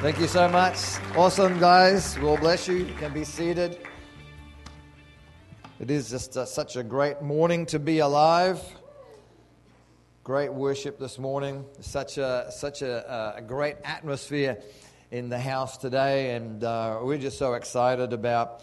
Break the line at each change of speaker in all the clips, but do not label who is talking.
Thank you so much. Awesome, guys. God bless you. You can be seated. It is just uh, such a great morning to be alive. Great worship this morning. Such a such a, a great atmosphere in the house today, and uh, we're just so excited about.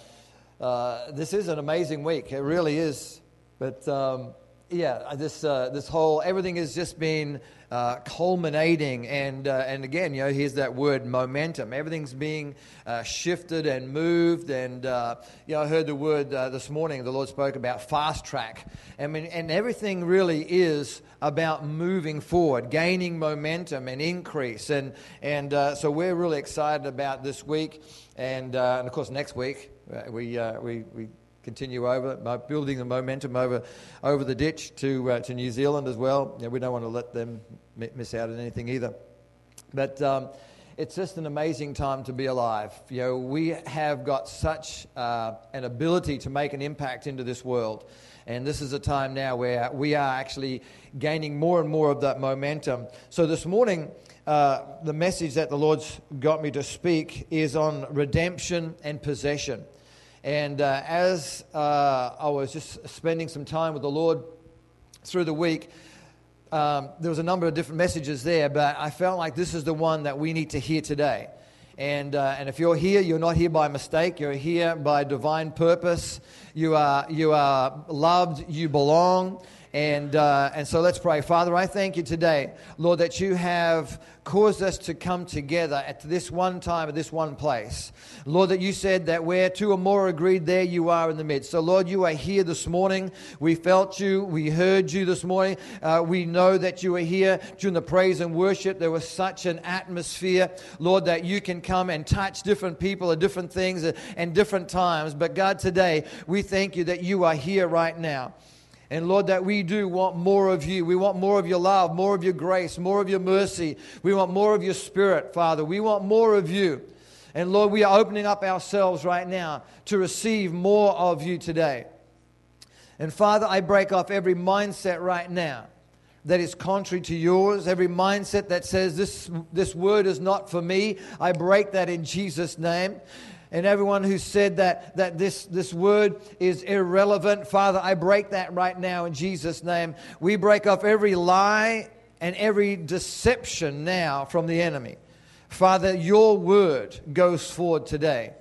Uh, this is an amazing week. It really is. But um, yeah, this uh, this whole everything has just been uh, culminating. And, uh, and again, you know, here's that word momentum. Everything's being uh, shifted and moved. And, uh, you know, I heard the word uh, this morning, the Lord spoke about fast track. I mean, and everything really is about moving forward, gaining momentum and increase. And, and uh, so we're really excited about this week. And, and of course, next week, we, we, we continue over, building the momentum over, over the ditch to, uh, to New Zealand as well. You know, we don't want to let them miss out on anything either. But um, it's just an amazing time to be alive. You know, we have got such uh, an ability to make an impact into this world. And this is a time now where we are actually gaining more and more of that momentum. So this morning, uh, the message that the Lord's got me to speak is on redemption and possession. And uh, as uh, I was just spending some time with the Lord through the week, um, there was a number of different messages there, but I felt like this is the one that we need to hear today. And, uh, and if you're here, you're not here by mistake. You're here by divine purpose. You are, you are loved. You belong. And, uh, and so let's pray. Father, I thank you today, Lord, that you have caused us to come together at this one time, at this one place. Lord, that you said that where two or more agreed, there you are in the midst. So, Lord, you are here this morning. We felt you. We heard you this morning. Uh, we know that you are here during the praise and worship. There was such an atmosphere, Lord, that you can come and touch different people at different things and different times. But, God, today, we thank you that you are here right now. And Lord, that we do want more of you. We want more of your love, more of your grace, more of your mercy. We want more of your spirit, Father. We want more of you. And Lord, we are opening up ourselves right now to receive more of you today. And Father, I break off every mindset right now that is contrary to yours, every mindset that says this, this word is not for me. I break that in Jesus' name and everyone who said that, that this, this word is irrelevant, Father, I break that right now in Jesus' name. We break off every lie and every deception now from the enemy. Father, your word goes forward today.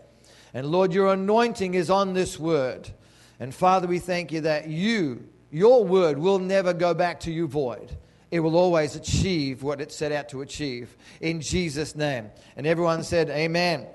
And Lord, your anointing is on this word. And Father, we thank you that you, your word, will never go back to you void. It will always achieve what it set out to achieve. In Jesus' name. And everyone said, Amen.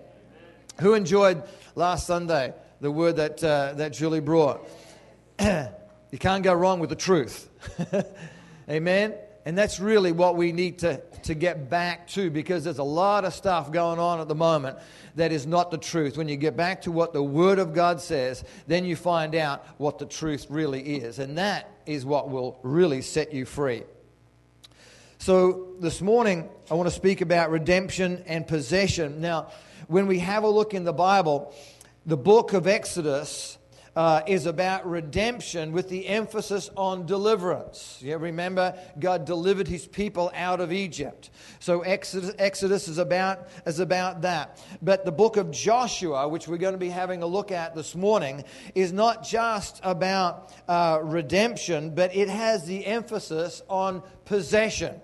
Who enjoyed last Sunday the word that, uh, that Julie brought? you can't go wrong with the truth. Amen? And that's really what we need to, to get back to because there's a lot of stuff going on at the moment that is not the truth. When you get back to what the Word of God says, then you find out what the truth really is. And that is what will really set you free. So this morning, I want to speak about redemption and possession. Now, when we have a look in the Bible, the book of Exodus uh, is about redemption with the emphasis on deliverance. You remember, God delivered his people out of Egypt. So Exodus, Exodus is, about, is about that. But the book of Joshua, which we're going to be having a look at this morning, is not just about uh, redemption, but it has the emphasis on possession.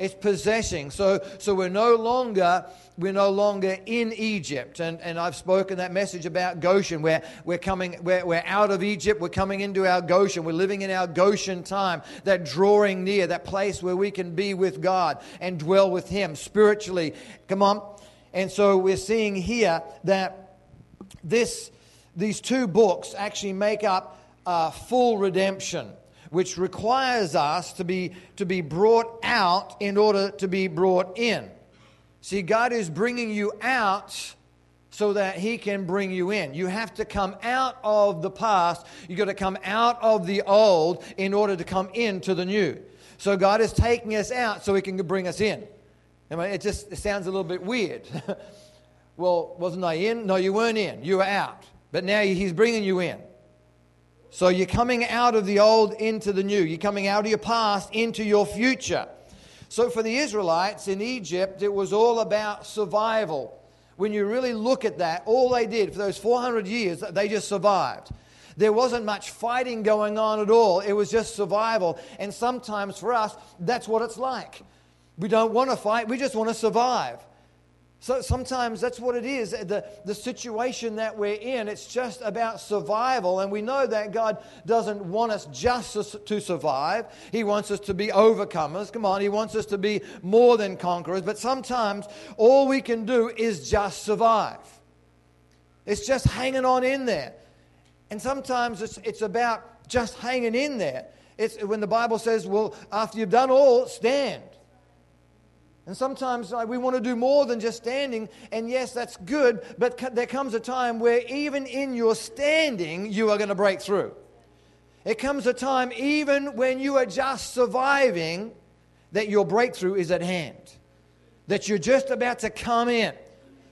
It's possessing. So, so we're no longer we're no longer in Egypt. And, and I've spoken that message about Goshen. We're, we're coming, we're, we're out of Egypt. We're coming into our Goshen. We're living in our Goshen time, that drawing near, that place where we can be with God and dwell with Him spiritually. Come on. And so we're seeing here that this, these two books actually make up uh, full redemption which requires us to be, to be brought out in order to be brought in. See, God is bringing you out so that He can bring you in. You have to come out of the past. You've got to come out of the old in order to come into the new. So God is taking us out so He can bring us in. I mean, it just it sounds a little bit weird. well, wasn't I in? No, you weren't in. You were out. But now He's bringing you in. So you're coming out of the old into the new. You're coming out of your past into your future. So for the Israelites in Egypt, it was all about survival. When you really look at that, all they did for those 400 years, they just survived. There wasn't much fighting going on at all. It was just survival. And sometimes for us, that's what it's like. We don't want to fight, we just want to survive. So sometimes that's what it is. The, the situation that we're in, it's just about survival. And we know that God doesn't want us just to survive. He wants us to be overcomers. Come on, He wants us to be more than conquerors. But sometimes all we can do is just survive. It's just hanging on in there. And sometimes it's, it's about just hanging in there. It's when the Bible says, well, after you've done all, stand. And sometimes we want to do more than just standing. And yes, that's good, but there comes a time where even in your standing, you are going to break through. It comes a time, even when you are just surviving, that your breakthrough is at hand. That you're just about to come in.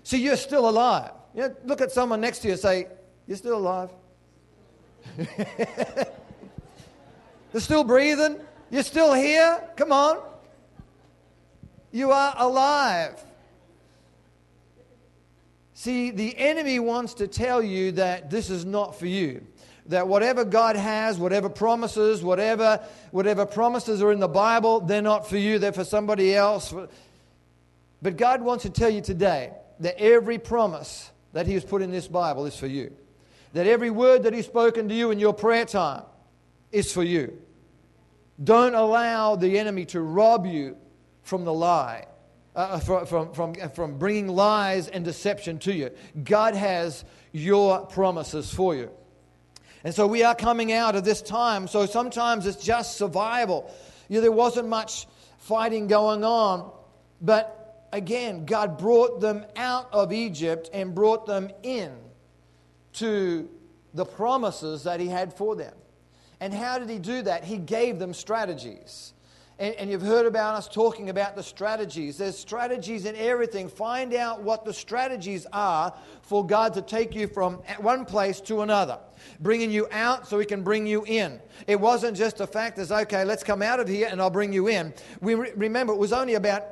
See, you're still alive. You know, look at someone next to you and say, You're still alive. They're still breathing. You're still here. Come on. You are alive. See, the enemy wants to tell you that this is not for you. That whatever God has, whatever promises, whatever, whatever promises are in the Bible, they're not for you, they're for somebody else. But God wants to tell you today that every promise that He has put in this Bible is for you. That every word that He's spoken to you in your prayer time is for you. Don't allow the enemy to rob you from the lie, uh, uh from, from, from, from bringing lies and deception to you. God has your promises for you. And so we are coming out of this time. So sometimes it's just survival. You know, there wasn't much fighting going on. But again, God brought them out of Egypt and brought them in to the promises that He had for them. And how did He do that? He gave them strategies. And, and, you've heard about us talking about the strategies. There's strategies in everything. Find out what the strategies are for God to take you from one place to another, bringing you out so He can bring you in. It wasn't just a fact as, okay, let's come out of here and I'll bring you in. We re- remember it was only about,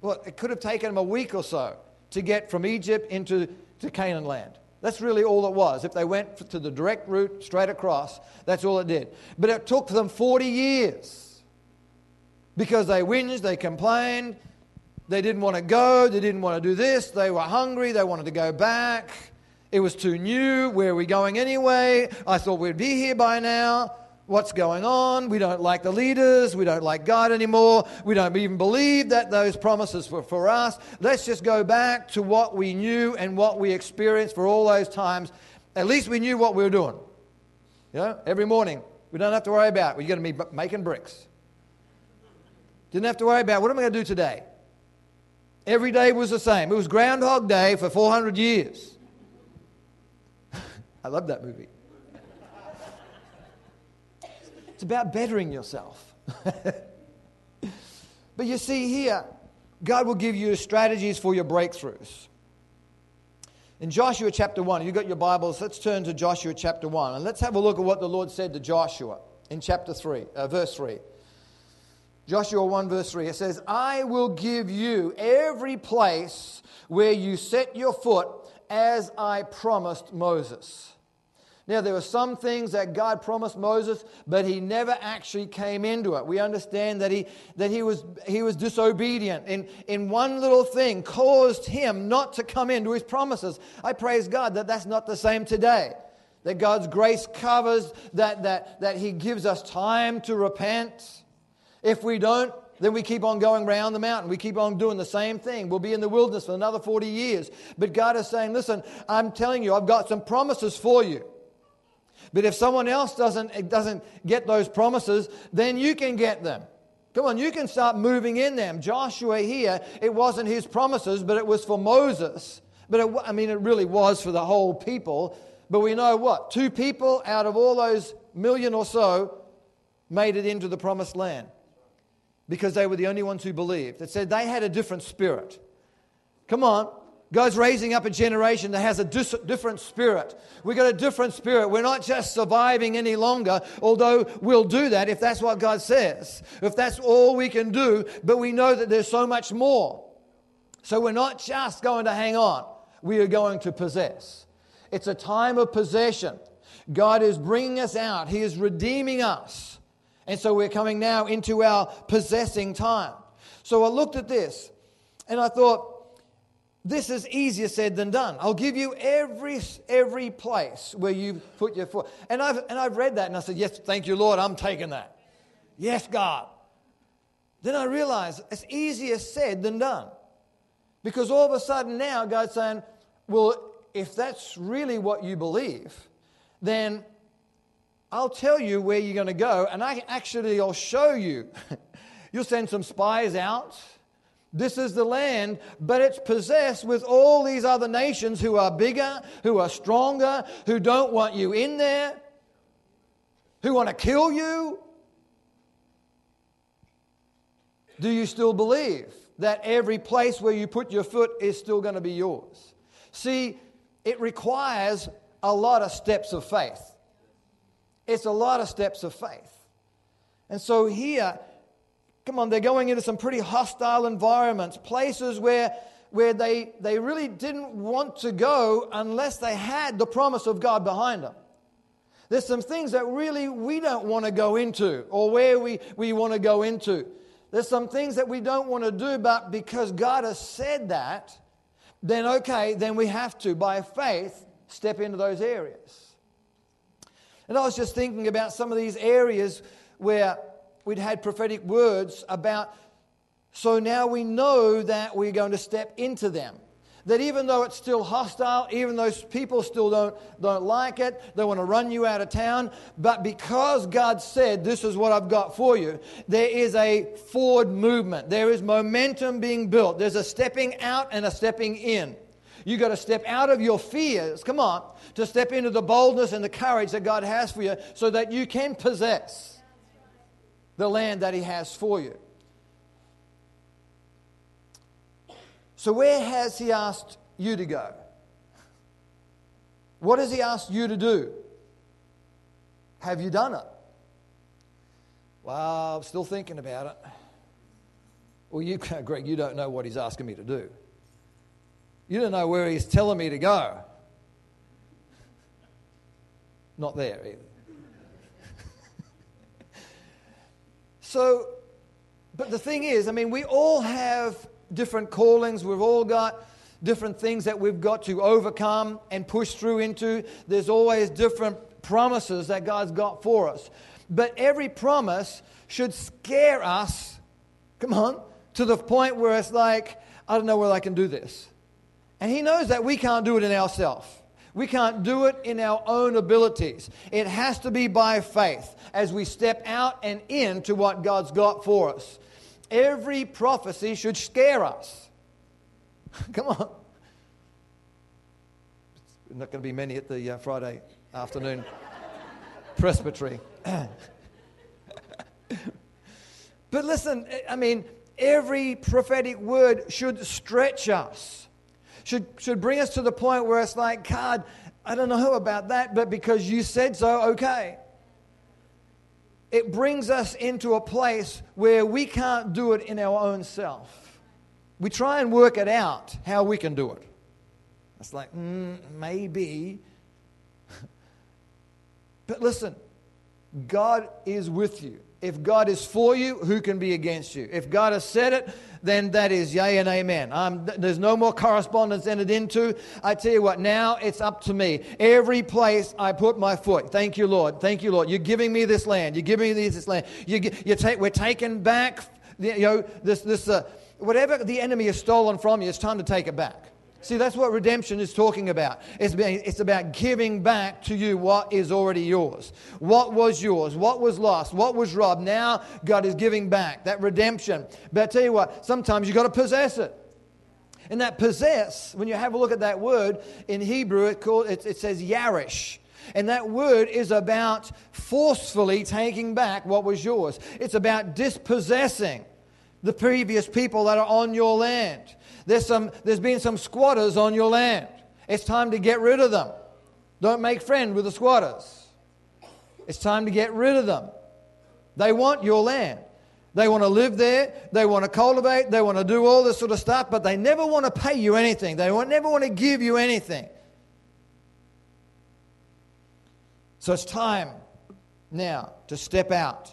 well, it could have taken them a week or so to get from Egypt into to Canaan land. That's really all it was. If they went to the direct route straight across, that's all it did. But it took them 40 years because they whinged, they complained, they didn't want to go, they didn't want to do this, they were hungry, they wanted to go back. It was too new. Where are we going anyway? I thought we'd be here by now. What's going on? We don't like the leaders. We don't like God anymore. We don't even believe that those promises were for us. Let's just go back to what we knew and what we experienced for all those times. At least we knew what we were doing. You know, every morning, we don't have to worry about we're going to be making bricks. Didn't have to worry about what am I going to do today? Every day was the same. It was Groundhog Day for 400 years. I love that movie. It's about bettering yourself. but you see here, God will give you strategies for your breakthroughs. In Joshua chapter 1, you've got your Bibles, let's turn to Joshua chapter 1 and let's have a look at what the Lord said to Joshua in chapter 3, uh, verse 3. Joshua 1, verse 3, it says, I will give you every place where you set your foot as I promised Moses. Now, there were some things that God promised Moses, but he never actually came into it. We understand that he, that he, was, he was disobedient in, in one little thing, caused him not to come into his promises. I praise God that that's not the same today. That God's grace covers, that, that, that he gives us time to repent if we don't, then we keep on going round the mountain. We keep on doing the same thing. We'll be in the wilderness for another 40 years. But God is saying, listen, I'm telling you, I've got some promises for you. But if someone else doesn't, doesn't get those promises, then you can get them. Come on, you can start moving in them. Joshua here, it wasn't his promises, but it was for Moses. But it, I mean, it really was for the whole people. But we know what? Two people out of all those million or so made it into the promised land because they were the only ones who believed. It said they had a different spirit. Come on. God's raising up a generation that has a dis- different spirit. We've got a different spirit. We're not just surviving any longer, although we'll do that if that's what God says, if that's all we can do, but we know that there's so much more. So we're not just going to hang on, we are going to possess. It's a time of possession. God is bringing us out, He is redeeming us. And so we're coming now into our possessing time. So I looked at this and I thought, this is easier said than done. I'll give you every, every place where you put your foot. And I've, and I've read that and I said, Yes, thank you, Lord, I'm taking that. Yes, God. Then I realized it's easier said than done. Because all of a sudden now God's saying, Well, if that's really what you believe, then I'll tell you where you're going to go, and I actually I'll show you. You'll send some spies out this is the land, but it's possessed with all these other nations who are bigger, who are stronger, who don't want you in there, who want to kill you. Do you still believe that every place where you put your foot is still going to be yours? See, it requires a lot of steps of faith. It's a lot of steps of faith. And so here, Come on, they're going into some pretty hostile environments, places where, where they, they really didn't want to go unless they had the promise of God behind them. There's some things that really we don't want to go into or where we, we want to go into. There's some things that we don't want to do, but because God has said that, then okay, then we have to, by faith, step into those areas. And I was just thinking about some of these areas where we'd had prophetic words about, so now we know that we're going to step into them. That even though it's still hostile, even though people still don't, don't like it, they want to run you out of town, but because God said, This is what I've got for you, there is a forward movement. There is momentum being built. There's a stepping out and a stepping in. You got to step out of your fears, come on, to step into the boldness and the courage that God has for you so that you can possess the land that He has for you. So, where has He asked you to go? What has He asked you to do? Have you done it? Well, I'm still thinking about it. Well, you, Greg, you don't know what He's asking me to do. You don't know where He's telling me to go. Not there either. So, but the thing is, I mean, we all have different callings, we've all got different things that we've got to overcome and push through into. There's always different promises that God's got for us. But every promise should scare us, come on, to the point where it's like, I don't know whether I can do this. And He knows that we can't do it in ourselves. We can't do it in our own abilities. It has to be by faith as we step out and into what God's got for us. Every prophecy should scare us. Come on. Not going to be many at the uh, Friday afternoon presbytery. but listen, I mean, every prophetic word should stretch us should, should bring us to the point where it's like, God, I don't know about that, but because you said so, okay. It brings us into a place where we can't do it in our own self. We try and work it out how we can do it. It's like, mm, maybe. but listen, God is with you. If God is for you, who can be against you? If God has said it, then that is yea and amen. Um, there's no more correspondence entered into. I tell you what, now it's up to me. Every place I put my foot, thank you, Lord. Thank you, Lord. You're giving me this land. You're giving me this land. You, you take, we're taking back, you know, this, this, uh, whatever the enemy has stolen from you, it's time to take it back. See, that's what redemption is talking about. It's, it's about giving back to you what is already yours. What was yours? What was lost? What was robbed? Now God is giving back. That redemption. But I tell you what, sometimes you've got to possess it. And that possess, when you have a look at that word in Hebrew, it, called, it, it says yarish. And that word is about forcefully taking back what was yours. It's about dispossessing the previous people that are on your land. There's, some, there's been some squatters on your land. It's time to get rid of them. Don't make friends with the squatters. It's time to get rid of them. They want your land. They want to live there. They want to cultivate. They want to do all this sort of stuff, but they never want to pay you anything. They never want to give you anything. So it's time now to step out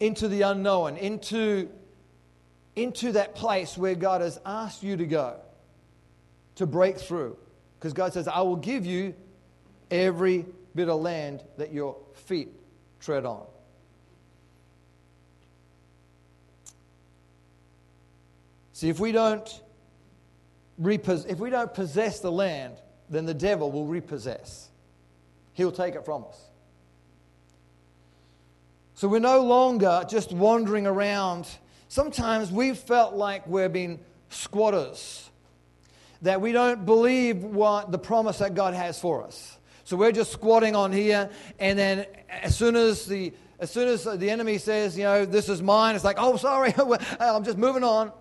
into the unknown, into, into that place where God has asked you to go to break through. Because God says, I will give you every bit of land that your feet tread on. See, if we don't if we don't possess the land, then the devil will repossess. He'll take it from us. So we're no longer just wandering around. Sometimes we've felt like we're being squatters, that we don't believe what the promise that God has for us. So we're just squatting on here, and then as soon as the as soon as the enemy says, you know, this is mine, it's like, oh, sorry, I'm just moving on.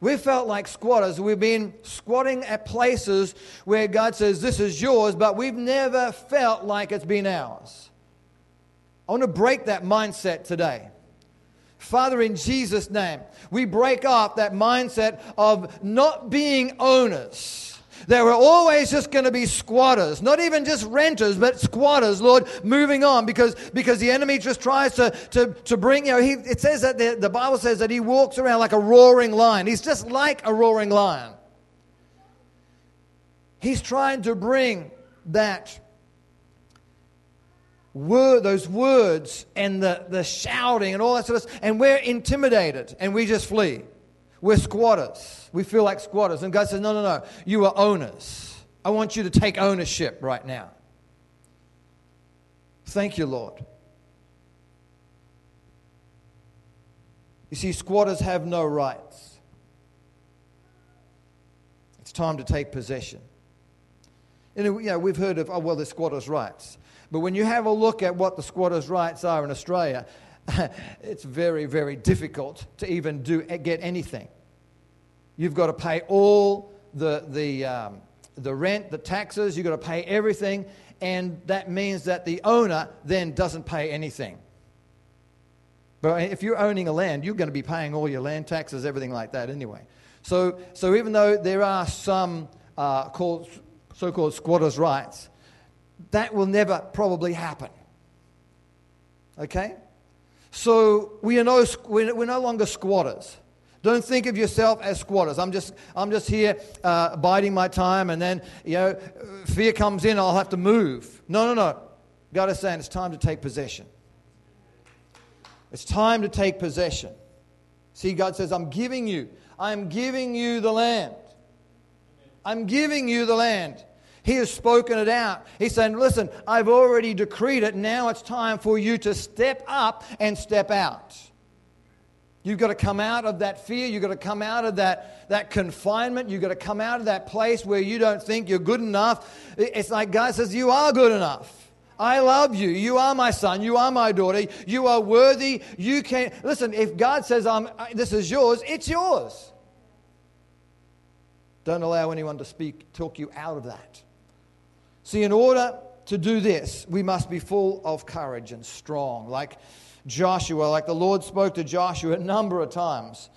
We felt like squatters. We've been squatting at places where God says, This is yours, but we've never felt like it's been ours. I want to break that mindset today. Father, in Jesus' name, we break off that mindset of not being owners they were always just going to be squatters, not even just renters, but squatters, Lord, moving on because, because the enemy just tries to, to, to bring, you know, he, it says that the, the Bible says that he walks around like a roaring lion. He's just like a roaring lion. He's trying to bring that word, those words and the, the shouting and all that sort of stuff, and we're intimidated and we just flee. We're squatters. We feel like squatters. And God says, No, no, no. You are owners. I want you to take ownership right now. Thank you, Lord. You see, squatters have no rights. It's time to take possession. And, you know, we've heard of, oh, well, the squatters' rights. But when you have a look at what the squatters' rights are in Australia, it's very, very difficult to even do, get anything. You've got to pay all the, the, um, the rent, the taxes, you've got to pay everything, and that means that the owner then doesn't pay anything. But if you're owning a land, you're going to be paying all your land taxes, everything like that anyway. So, so even though there are some uh, called, so-called squatters' rights, that will never probably happen. Okay? So we are no, we're no longer squatters. Don't think of yourself as squatters. I'm just, I'm just here uh, biding my time, and then you know, fear comes in, I'll have to move. No, no, no. God is saying it's time to take possession. It's time to take possession. See, God says, I'm giving you, I'm giving you the land. I'm giving you the land. He has spoken it out. He's saying, Listen, I've already decreed it. Now it's time for you to step up and step out. You've got to come out of that fear. You've got to come out of that, that confinement. You've got to come out of that place where you don't think you're good enough. It's like God says, You are good enough. I love you. You are my son. You are my daughter. You are worthy. You can. Listen, if God says, I'm, This is yours, it's yours. Don't allow anyone to speak, talk you out of that. See, in order to do this, we must be full of courage and strong, like Joshua, like the Lord spoke to Joshua a number of times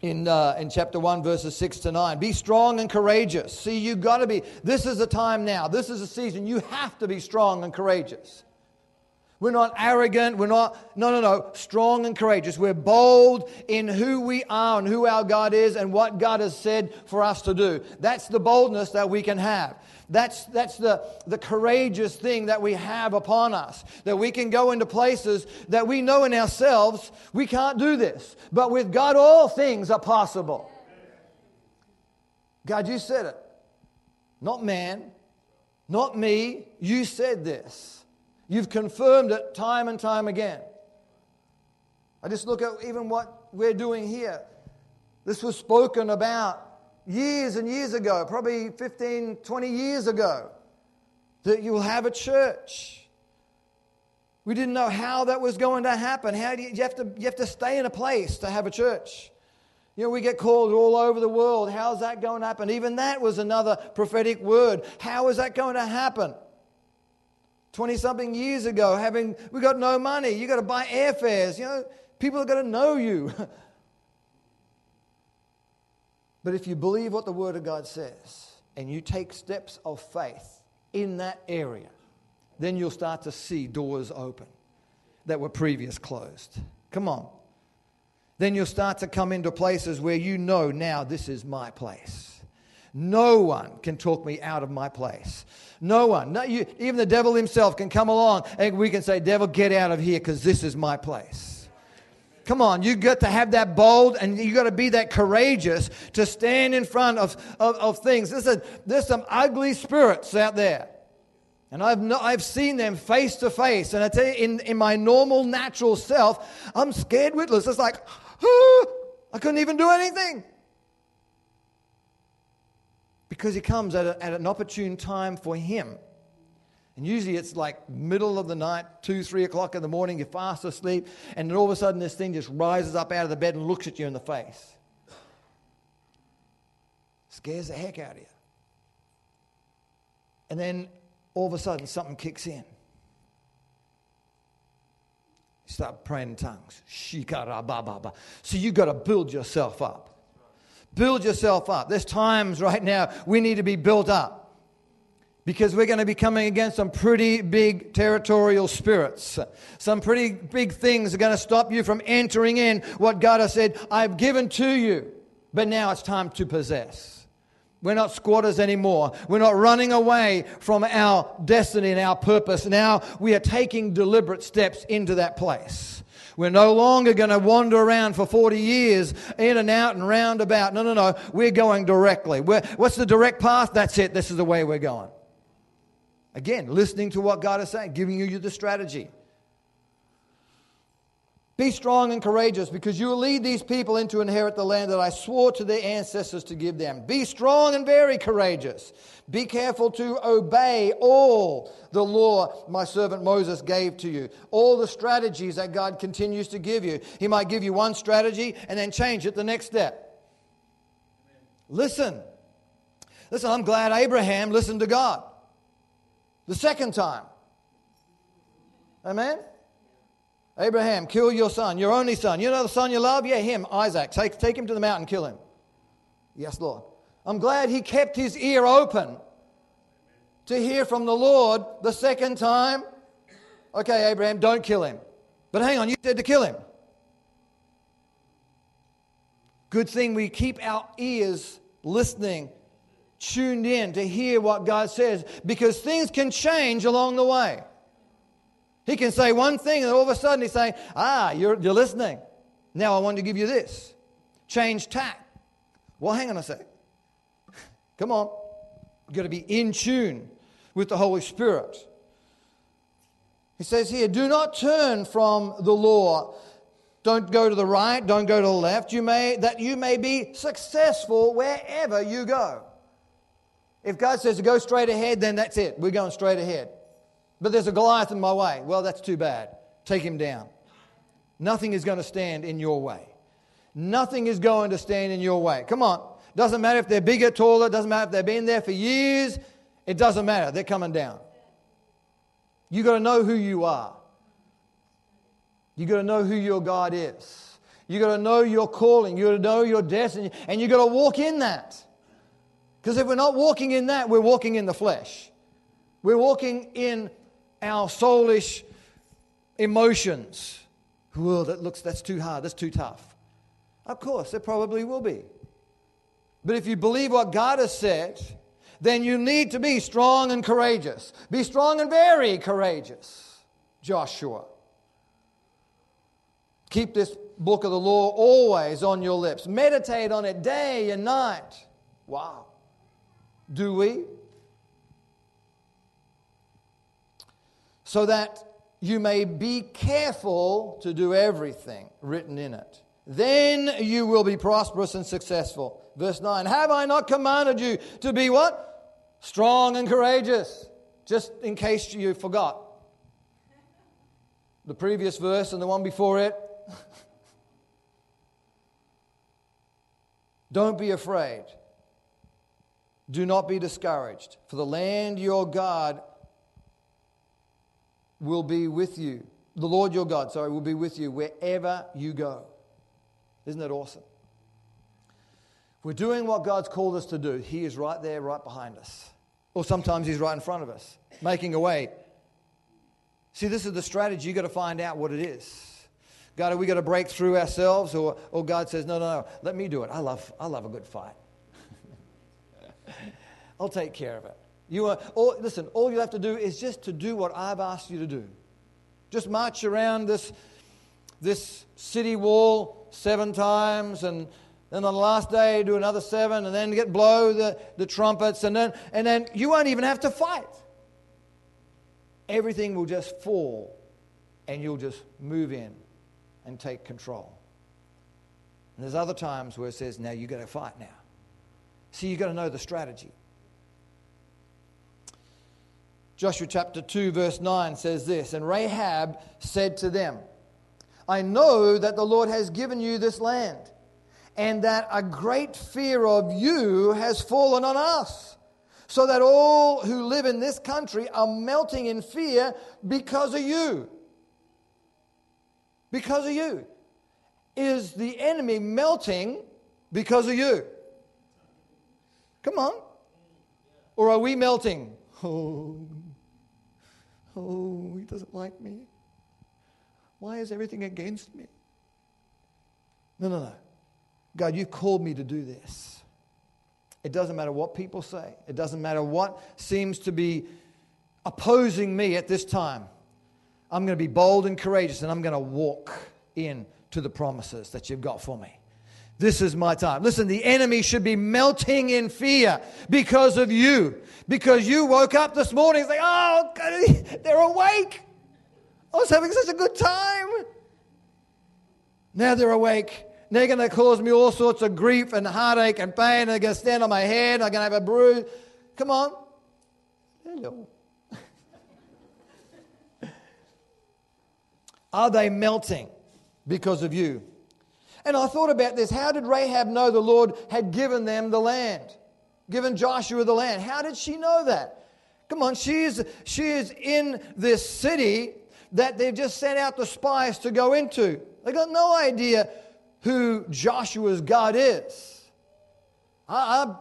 in, uh, in chapter 1, verses 6 to 9. Be strong and courageous. See, you've got to be, this is the time now. This is the season. You have to be strong and courageous. We're not arrogant. We're not, no, no, no, strong and courageous. We're bold in who we are and who our God is and what God has said for us to do. That's the boldness that we can have. That's, that's the, the courageous thing that we have upon us. That we can go into places that we know in ourselves we can't do this. But with God, all things are possible. God, you said it. Not man, not me. You said this. You've confirmed it time and time again. I just look at even what we're doing here. This was spoken about years and years ago, probably 15, 20 years ago, that you will have a church. We didn't know how that was going to happen. How do you, you, have to, you have to stay in a place to have a church. You know, we get called all over the world. How's that going to happen? Even that was another prophetic word. How is that going to happen? 20 something years ago, having we got no money, you got to buy airfares. You know, people are going to know you. but if you believe what the Word of God says and you take steps of faith in that area, then you'll start to see doors open that were previous closed. Come on. Then you'll start to come into places where you know now this is my place. No one can talk me out of my place. No one, not you, even the devil himself can come along and we can say, Devil, get out of here because this is my place. Come on, you got to have that bold and you got to be that courageous to stand in front of, of, of things. Listen, there's some ugly spirits out there. And I've, I've seen them face to face. And I tell you, in, in my normal, natural self, I'm scared witless. It's like, oh, I couldn't even do anything. Because he comes at, a, at an opportune time for him. And usually it's like middle of the night, two, three o'clock in the morning, you're fast asleep, and then all of a sudden this thing just rises up out of the bed and looks at you in the face. Scares the heck out of you. And then all of a sudden something kicks in. You start praying in tongues. So you got to build yourself up. Build yourself up. There's times right now we need to be built up because we're going to be coming against some pretty big territorial spirits. Some pretty big things are going to stop you from entering in what God has said, I've given to you, but now it's time to possess. We're not squatters anymore. We're not running away from our destiny and our purpose. Now we are taking deliberate steps into that place. We're no longer going to wander around for 40 years in and out and round about. No, no, no. We're going directly. We're, what's the direct path? That's it. This is the way we're going. Again, listening to what God is saying, giving you the strategy. Be strong and courageous because you will lead these people into inherit the land that I swore to their ancestors to give them. Be strong and very courageous. Be careful to obey all the law my servant Moses gave to you, all the strategies that God continues to give you. He might give you one strategy and then change it the next step. Listen. Listen, I'm glad Abraham listened to God the second time. Amen? Abraham, kill your son, your only son. You know the son you love? Yeah, him, Isaac. Take, take him to the mountain, kill him. Yes, Lord. I'm glad he kept his ear open to hear from the Lord the second time. Okay, Abraham, don't kill him. But hang on, you said to kill him. Good thing we keep our ears listening, tuned in to hear what God says, because things can change along the way. He can say one thing, and all of a sudden he's saying, Ah, you're, you're listening. Now I want to give you this. Change tack. Well, hang on a sec. Come on. You've got to be in tune with the Holy Spirit. He says here, do not turn from the law. Don't go to the right, don't go to the left. You may that you may be successful wherever you go. If God says to go straight ahead, then that's it. We're going straight ahead. But there's a Goliath in my way. Well, that's too bad. Take him down. Nothing is going to stand in your way. Nothing is going to stand in your way. Come on. Doesn't matter if they're bigger, taller, doesn't matter if they've been there for years. It doesn't matter. They're coming down. You got to know who you are. You got to know who your God is. You got to know your calling. You got to know your destiny, and you got to walk in that. Because if we're not walking in that, we're walking in the flesh. We're walking in our soulish emotions. Well, that looks, that's too hard, that's too tough. Of course, it probably will be. But if you believe what God has said, then you need to be strong and courageous. Be strong and very courageous. Joshua. Keep this book of the law always on your lips. Meditate on it day and night. Wow. Do we? so that you may be careful to do everything written in it. Then you will be prosperous and successful. Verse 9 Have I not commanded you to be what? Strong and courageous. Just in case you forgot. The previous verse and the one before it. Don't be afraid. Do not be discouraged, for the land your God will be with you. The Lord your God, sorry, will be with you wherever you go. Isn't that awesome? We're doing what God's called us to do, He is right there, right behind us. Or sometimes He's right in front of us, making a way. See, this is the strategy. You've got to find out what it is. God, are we going to break through ourselves? Or, or God says, no, no, no, let me do it. I love, I love a good fight. I'll take care of it. You are, all, listen, all you have to do is just to do what I've asked you to do. Just march around this, this city wall seven times and then on the last day do another seven and then get blow the, the trumpets and then, and then you won't even have to fight. Everything will just fall and you'll just move in and take control. And there's other times where it says, now you've got to fight now. See, you've got to know the strategy. Joshua chapter 2, verse 9 says this And Rahab said to them, I know that the Lord has given you this land, and that a great fear of you has fallen on us, so that all who live in this country are melting in fear because of you. Because of you. Is the enemy melting because of you? Come on. Or are we melting? Oh, Oh, he doesn't like me. Why is everything against me? No, no, no. God, you've called me to do this. It doesn't matter what people say, it doesn't matter what seems to be opposing me at this time. I'm going to be bold and courageous and I'm going to walk in to the promises that you've got for me. This is my time. Listen, the enemy should be melting in fear because of you. Because you woke up this morning and say, Oh, they're awake. I was having such a good time. Now they're awake. They're going to cause me all sorts of grief and heartache and pain. They're going to stand on my head. I'm going to have a bruise. Come on. Hello. Are they melting because of you? And I thought about this. How did Rahab know the Lord had given them the land? Given Joshua the land? How did she know that? Come on, she is, she is in this city that they've just sent out the spies to go into. They got no idea who Joshua's God is. I, I,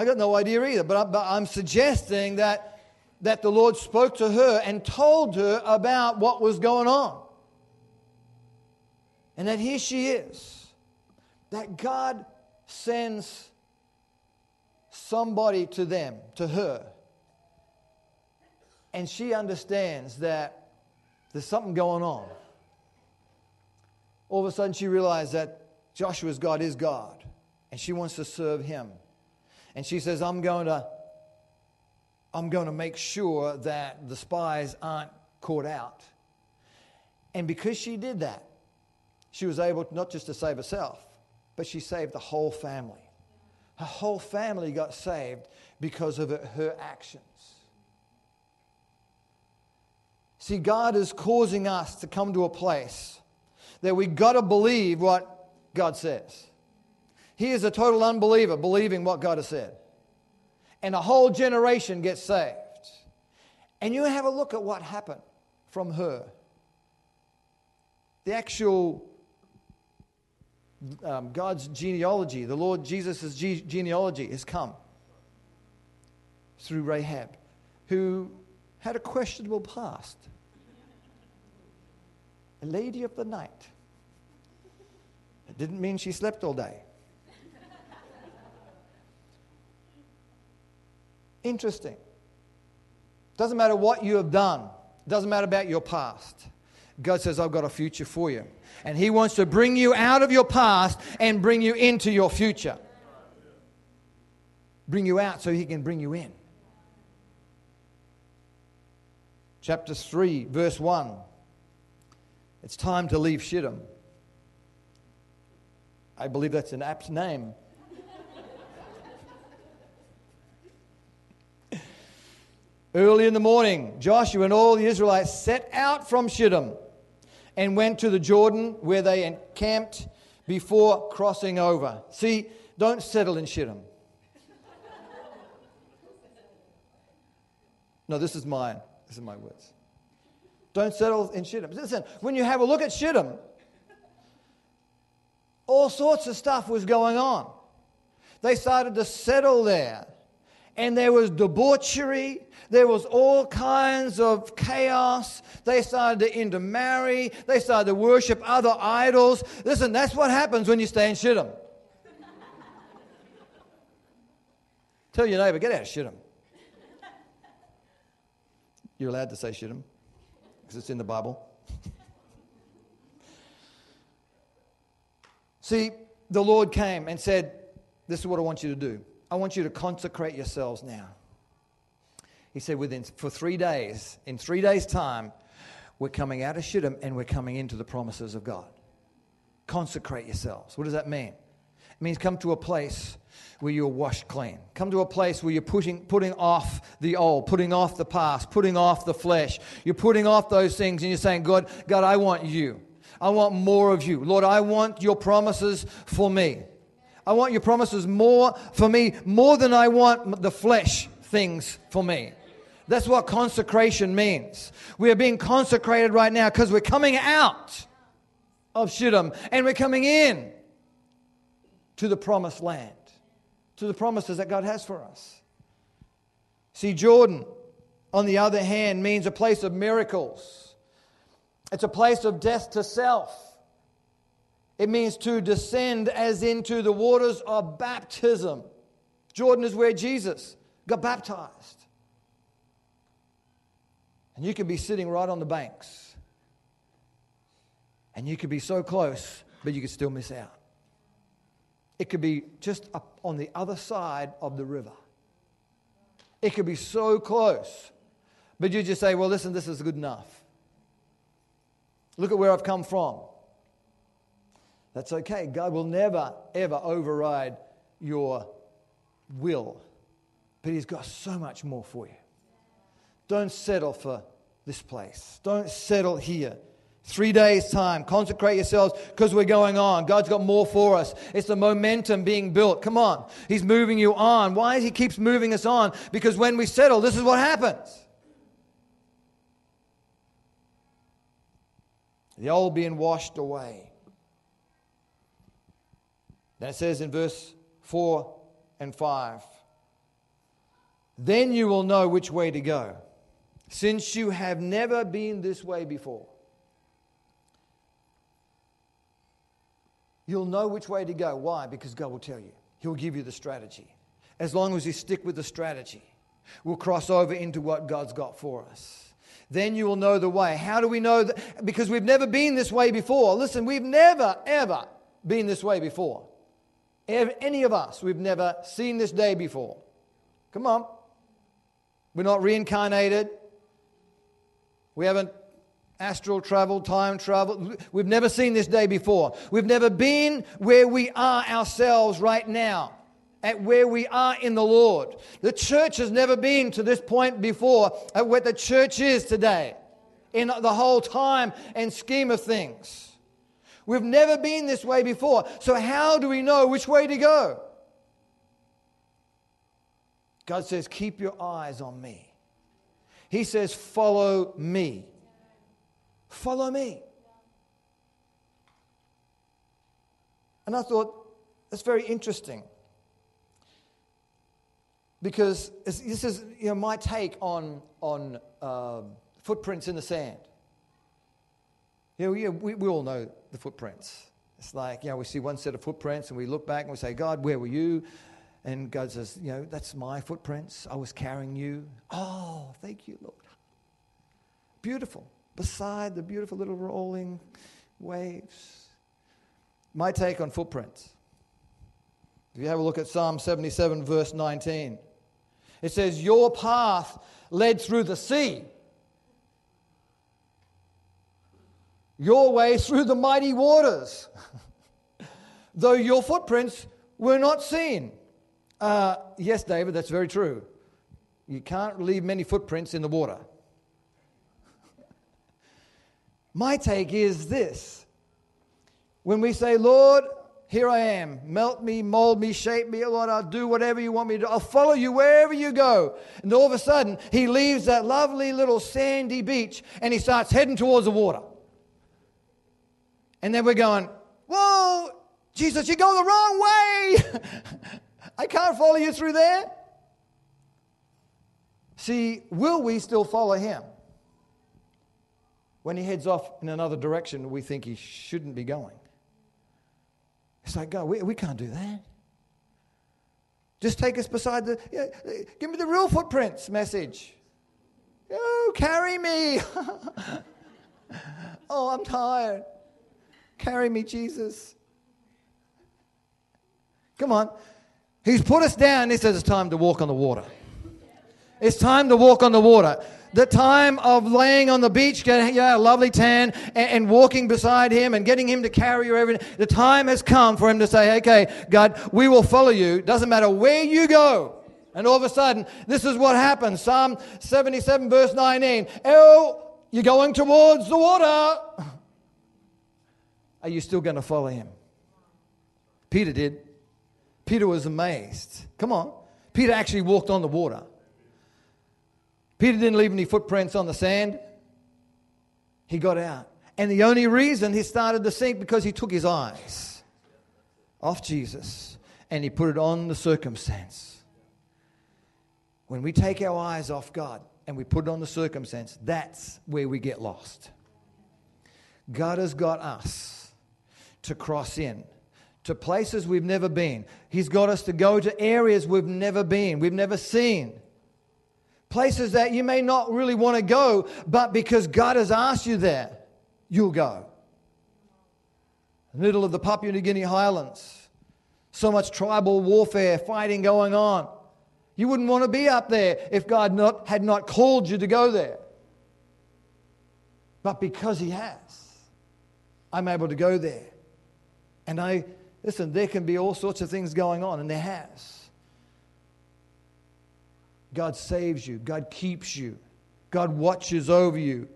I got no idea either, but, I, but I'm suggesting that, that the Lord spoke to her and told her about what was going on. And that here she is that God sends somebody to them, to her. And she understands that there's something going on. All of a sudden, she realizes that Joshua's God is God, and she wants to serve him. And she says, I'm going to, I'm going to make sure that the spies aren't caught out. And because she did that, she was able not just to save herself, but she saved the whole family. Her whole family got saved because of her actions. See, God is causing us to come to a place that we got to believe what God says. He is a total unbeliever, believing what God has said. And a whole generation gets saved. And you have a look at what happened from her. The actual um, God's genealogy, the Lord Jesus' ge- genealogy has come through Rahab, who had a questionable past. A lady of the night. It didn't mean she slept all day. Interesting. Doesn't matter what you have done, doesn't matter about your past. God says, I've got a future for you. And He wants to bring you out of your past and bring you into your future. Bring you out so He can bring you in. Chapter 3, verse 1. It's time to leave Shittim. I believe that's an apt name. Early in the morning, Joshua and all the Israelites set out from Shittim and went to the Jordan where they encamped before crossing over. See, Don't settle in Shittim. No, this is mine. This is my words. Don't settle in Shittim. Listen, when you have a look at Shittim, all sorts of stuff was going on. They started to settle there. And there was debauchery. There was all kinds of chaos. They started to intermarry. They started to worship other idols. Listen, that's what happens when you stay in Shittim. Tell your neighbor, get out of Shittim. You're allowed to say Shittim because it's in the Bible. See, the Lord came and said, This is what I want you to do. I want you to consecrate yourselves now. He said, within for three days, in three days' time, we're coming out of Shittim and we're coming into the promises of God. Consecrate yourselves. What does that mean? It means come to a place where you're washed clean. Come to a place where you're putting, putting off the old, putting off the past, putting off the flesh. You're putting off those things and you're saying, God, God, I want you. I want more of you. Lord, I want your promises for me. I want your promises more for me, more than I want the flesh things for me. That's what consecration means. We are being consecrated right now because we're coming out of Shittim and we're coming in to the promised land, to the promises that God has for us. See, Jordan, on the other hand, means a place of miracles, it's a place of death to self. It means to descend as into the waters of baptism. Jordan is where Jesus got baptized. And you could be sitting right on the banks. And you could be so close, but you could still miss out. It could be just up on the other side of the river. It could be so close, but you just say, well, listen, this is good enough. Look at where I've come from. That's okay. God will never, ever override your will, but He's got so much more for you. Don't settle for this place, don't settle here. Three days' time, consecrate yourselves because we're going on. God's got more for us. It's the momentum being built. Come on. He's moving you on. Why is He keeps moving us on? Because when we settle, this is what happens. The old being washed away. Then it says in verse 4 and 5 Then you will know which way to go, since you have never been this way before. You'll know which way to go. Why? Because God will tell you. He'll give you the strategy. As long as you stick with the strategy, we'll cross over into what God's got for us. Then you will know the way. How do we know that? Because we've never been this way before. Listen, we've never, ever been this way before. Any of us, we've never seen this day before. Come on. We're not reincarnated. We haven't astral travel, time travel. We've never seen this day before. We've never been where we are ourselves right now, at where we are in the Lord. The church has never been to this point before, at where the church is today, in the whole time and scheme of things. We've never been this way before. So, how do we know which way to go? God says, Keep your eyes on me. He says, Follow me. Follow me. And I thought, that's very interesting. Because this is you know, my take on, on uh, footprints in the sand. You know, we, we all know the footprints. It's like, you know, we see one set of footprints and we look back and we say, God, where were you? And God says, you know, that's my footprints. I was carrying you. Oh, thank you, Lord. Beautiful. Beside the beautiful little rolling waves. My take on footprints. If you have a look at Psalm 77, verse 19, it says, Your path led through the sea your way through the mighty waters, though your footprints were not seen. Uh, yes, David, that's very true. You can't leave many footprints in the water. My take is this when we say, Lord, here I am. Melt me, mold me, shape me, Lord. I'll do whatever you want me to do. I'll follow you wherever you go. And all of a sudden, he leaves that lovely little sandy beach and he starts heading towards the water. And then we're going, Whoa, Jesus, you're going the wrong way. I can't follow you through there. See, will we still follow him? When he heads off in another direction we think he shouldn't be going. It's like, God, we, we can't do that. Just take us beside the, yeah, give me the real footprints message. Oh, carry me. oh, I'm tired. Carry me, Jesus. Come on. He's put us down. He says it's time to walk on the water. It's time to walk on the water the time of laying on the beach, getting yeah, a lovely tan, and, and, walking beside him and getting him to carry you everything. The time has come for him to say, okay, God, we will follow you. Doesn't matter where you go. And all of a sudden, this is what happens. Psalm 77, verse 19. Oh, you're going towards the water. Are you still going to follow him? Peter did. Peter was amazed. Come on. Peter actually walked on the water. Peter didn't leave any footprints on the sand. He got out. And the only reason he started to sink because he took his eyes off Jesus and he put it on the circumstance. When we take our eyes off God and we put it on the circumstance, that's where we get lost. God has got us to cross in to places we've never been. He's got us to go to areas we've never been, we've never seen places that you may not really want to go, but because God has asked you there, you'll go. The middle of the Papua New Guinea highlands, so much tribal warfare, fighting going on. You wouldn't want to be up there if God not, had not called you to go there. But because He has, I'm able to go there. And I, listen, there can be all sorts of things going on, and there has. God saves you, God keeps you, God watches over you.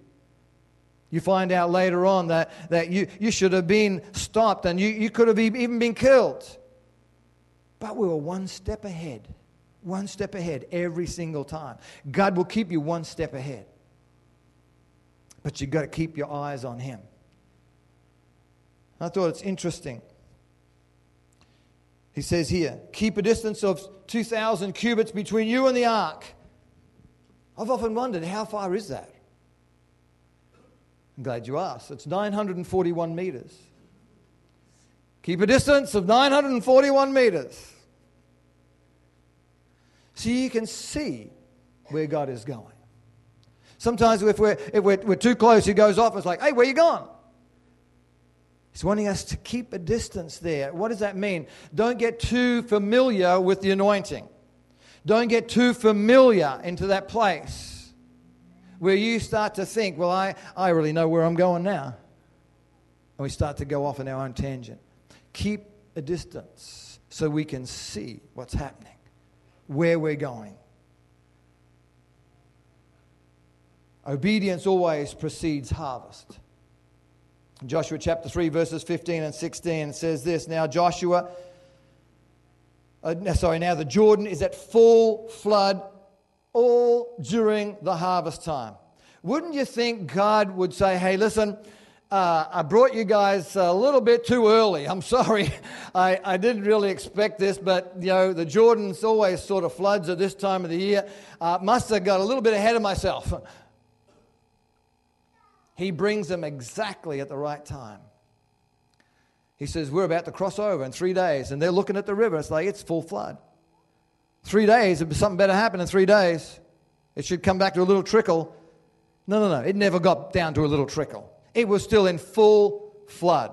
You find out later on that, that you, you should have been stopped and you, you could have even been killed. But we were one step ahead, one step ahead every single time. God will keep you one step ahead. But you've got to keep your eyes on Him. I thought it's interesting. He says here, keep a distance of 2,000 cubits between you and the ark. I've often wondered, how far is that? I'm glad you asked. It's 941 meters. Keep a distance of 941 meters. So you can see where God is going. Sometimes if we're, if we're, we're too close, he goes off. It's like, hey, where you going? He's wanting us to keep a distance there. What does that mean? Don't get too familiar with the anointing. Don't get too familiar into that place where you start to think, well, I, I really know where I'm going now. And we start to go off on our own tangent. Keep a distance so we can see what's happening, where we're going. Obedience always precedes harvest. Joshua chapter 3, verses 15 and 16 says this Now Joshua, uh, sorry, now the Jordan is at full flood all during the harvest time. Wouldn't you think God would say, hey, listen, uh, I brought you guys a little bit too early. I'm sorry. I, I didn't really expect this, but you know, the Jordan's always sort of floods at this time of the year. Uh, must have got a little bit ahead of myself. He brings them exactly at the right time. He says, We're about to cross over in three days. And they're looking at the river. It's like, it's full flood. Three days, something better happen in three days. It should come back to a little trickle. No, no, no. It never got down to a little trickle. It was still in full flood.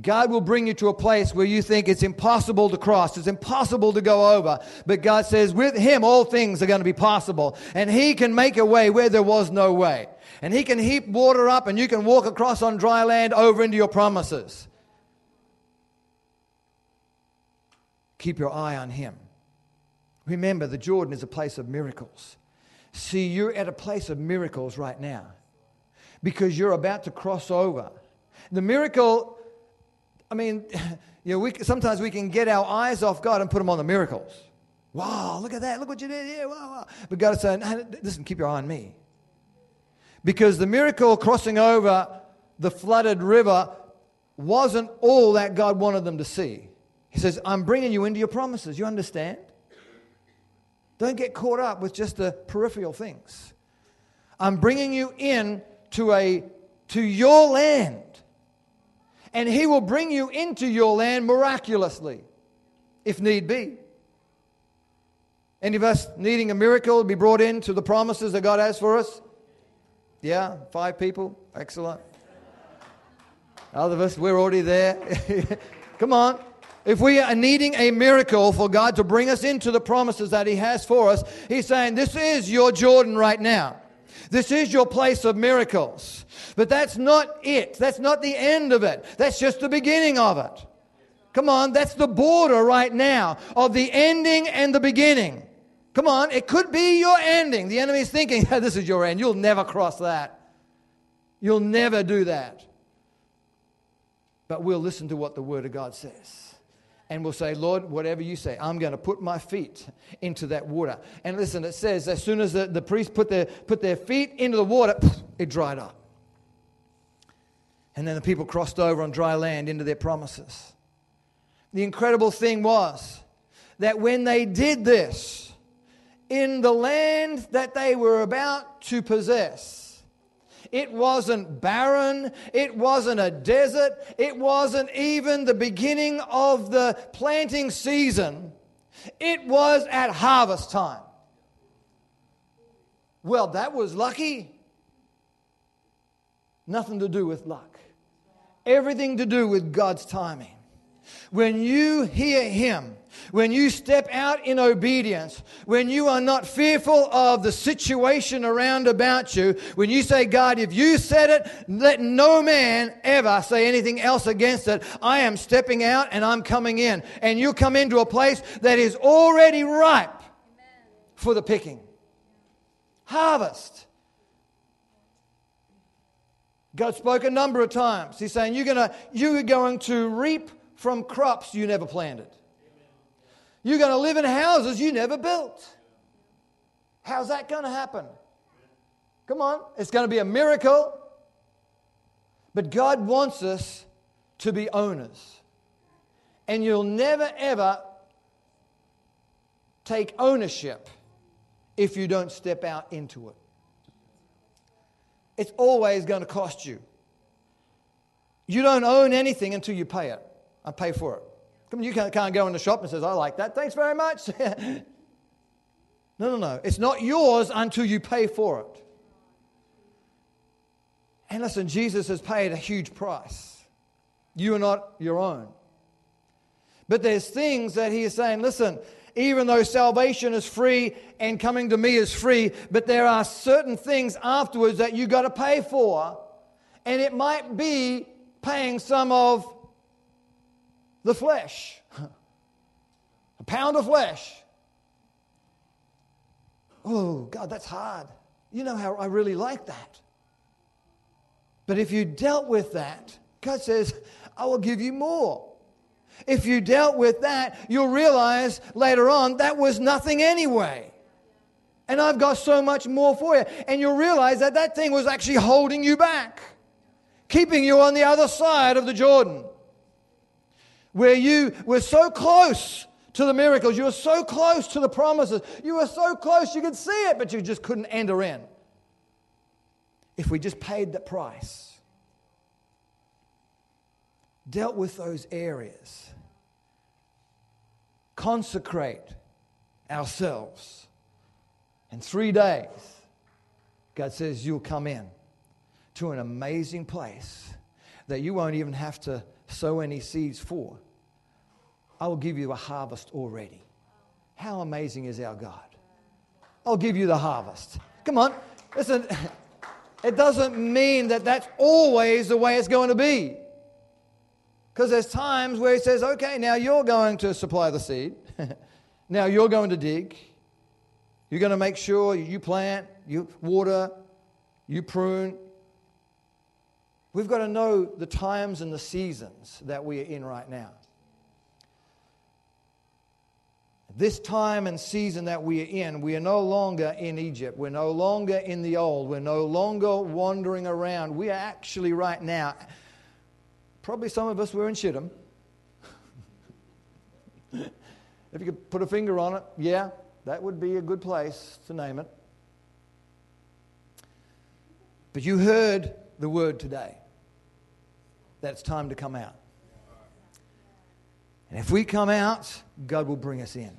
God will bring you to a place where you think it's impossible to cross, it's impossible to go over. But God says, with Him, all things are going to be possible. And He can make a way where there was no way and He can heap water up, and you can walk across on dry land over into your promises. Keep your eye on Him. Remember, the Jordan is a place of miracles. See, you're at a place of miracles right now because you're about to cross over. The miracle I mean, you know, we, sometimes we can get our eyes off God and put them on the miracles. Wow, look at that. Look what you did. Yeah, wow, wow. But God is saying, listen, keep your eye on me. Because the miracle crossing over the flooded river wasn't all that God wanted them to see. He says, I'm bringing you into your promises. You understand? Don't get caught up with just the peripheral things. I'm bringing you in to, a, to your land. And He will bring you into your land miraculously, if need be. Any of us needing a miracle to be brought into the promises that God has for us? Yeah, five people. Excellent. Other of us, we're already there. Come on. If we are needing a miracle for God to bring us into the promises that He has for us, He's saying, This is your Jordan right now. This is your place of miracles. But that's not it. That's not the end of it. That's just the beginning of it. Come on, that's the border right now of the ending and the beginning. Come on, it could be your ending. The enemy's thinking, this is your end. You'll never cross that. You'll never do that. But we'll listen to what the Word of God says and we'll say, Lord, whatever you say, I'm going to put my feet into that water. And listen, it says, as soon as the, the priests put their, put their feet into the water, it dried up. And then the people crossed over on dry land into their promises. The incredible thing was that when they did this, in the land that they were about to possess, it wasn't barren. It wasn't a desert. It wasn't even the beginning of the planting season. It was at harvest time. Well, that was lucky. Nothing to do with luck. Everything to do with God's timing. When you hear Him, when you step out in obedience, when you are not fearful of the situation around about you, when you say, God, if you said it, let no man ever say anything else against it. I am stepping out and I'm coming in. And you come into a place that is already ripe for the picking. Harvest. God spoke a number of times. He's saying, You're, gonna, you're going to reap from crops you never planted. You're going to live in houses you never built. How's that going to happen? Come on, it's going to be a miracle. But God wants us to be owners. And you'll never, ever take ownership if you don't step out into it. It's always going to cost you. You don't own anything until you pay it. I pay for it. Come on, you can't, can't go in the shop and says, I like that. Thanks very much. no, no, no. It's not yours until you pay for it. And listen, Jesus has paid a huge price. You are not your own. But there's things that he is saying, listen, even though salvation is free and coming to me is free, but there are certain things afterwards that you got to pay for. And it might be paying some of the flesh. A pound of flesh. Oh, God, that's hard. You know how I really like that. But if you dealt with that, God says, I will give you more. If you dealt with that, you'll realize later on that was nothing anyway. And I've got so much more for you. And you'll realize that that thing was actually holding you back, keeping you on the other side of the Jordan where you were so close to the miracles, you were so close to the promises, you were so close you could see it, but you just couldn't enter in. If we just paid the price, dealt with those areas, consecrate ourselves, in three days, God says you'll come in to an amazing place that you won't even have to sow any seeds for. I will give you a harvest already. How amazing is our God? I'll give you the harvest. Come on, listen, it doesn't mean that that's always the way it's going to be. Because there's times where he says, okay, now you're going to supply the seed. now you're going to dig. You're going to make sure you plant, you water, you prune. We've got to know the times and the seasons that we are in right now. This time and season that we are in, we are no longer in Egypt. We're no longer in the old. We're no longer wandering around. We are actually right now, probably some of us were in Shittim. if you could put a finger on it, yeah, that would be a good place to name it. But you heard the word today that it's time to come out. And if we come out, God will bring us in.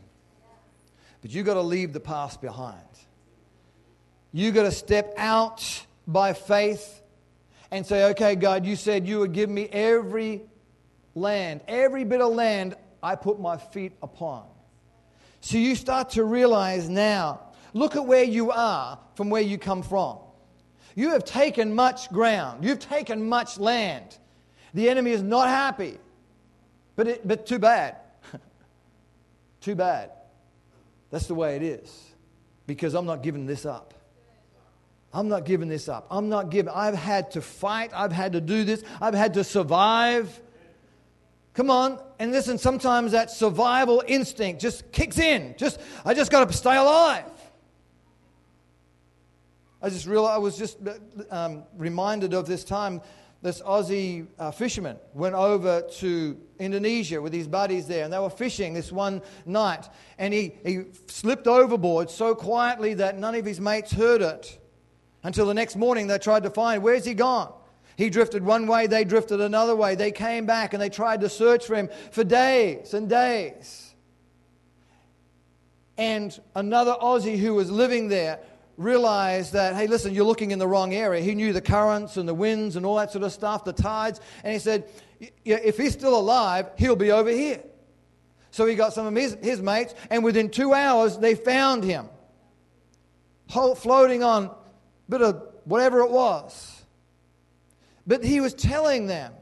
But you've got to leave the past behind. You've got to step out by faith and say, okay, God, you said you would give me every land, every bit of land I put my feet upon. So you start to realize now, look at where you are from where you come from. You have taken much ground, you've taken much land. The enemy is not happy. But, it, but too bad. too bad. That's the way it is. Because I'm not giving this up. I'm not giving this up. I'm not giving. I've had to fight. I've had to do this. I've had to survive. Come on. And listen, sometimes that survival instinct just kicks in. Just I just got to stay alive. I just realized I was just um, reminded of this time this Aussie uh, fisherman went over to Indonesia with his buddies there, and they were fishing this one night. And he, he slipped overboard so quietly that none of his mates heard it. Until the next morning, they tried to find where's he gone? He drifted one way, they drifted another way. They came back and they tried to search for him for days and days. And another Aussie who was living there realized that, hey, listen, you're looking in the wrong area. He knew the currents and the winds and all that sort of stuff, the tides. And he said, if he's still alive, he'll be over here. So he got some of his, his mates, and within two hours, they found him floating on a bit of whatever it was. But he was telling them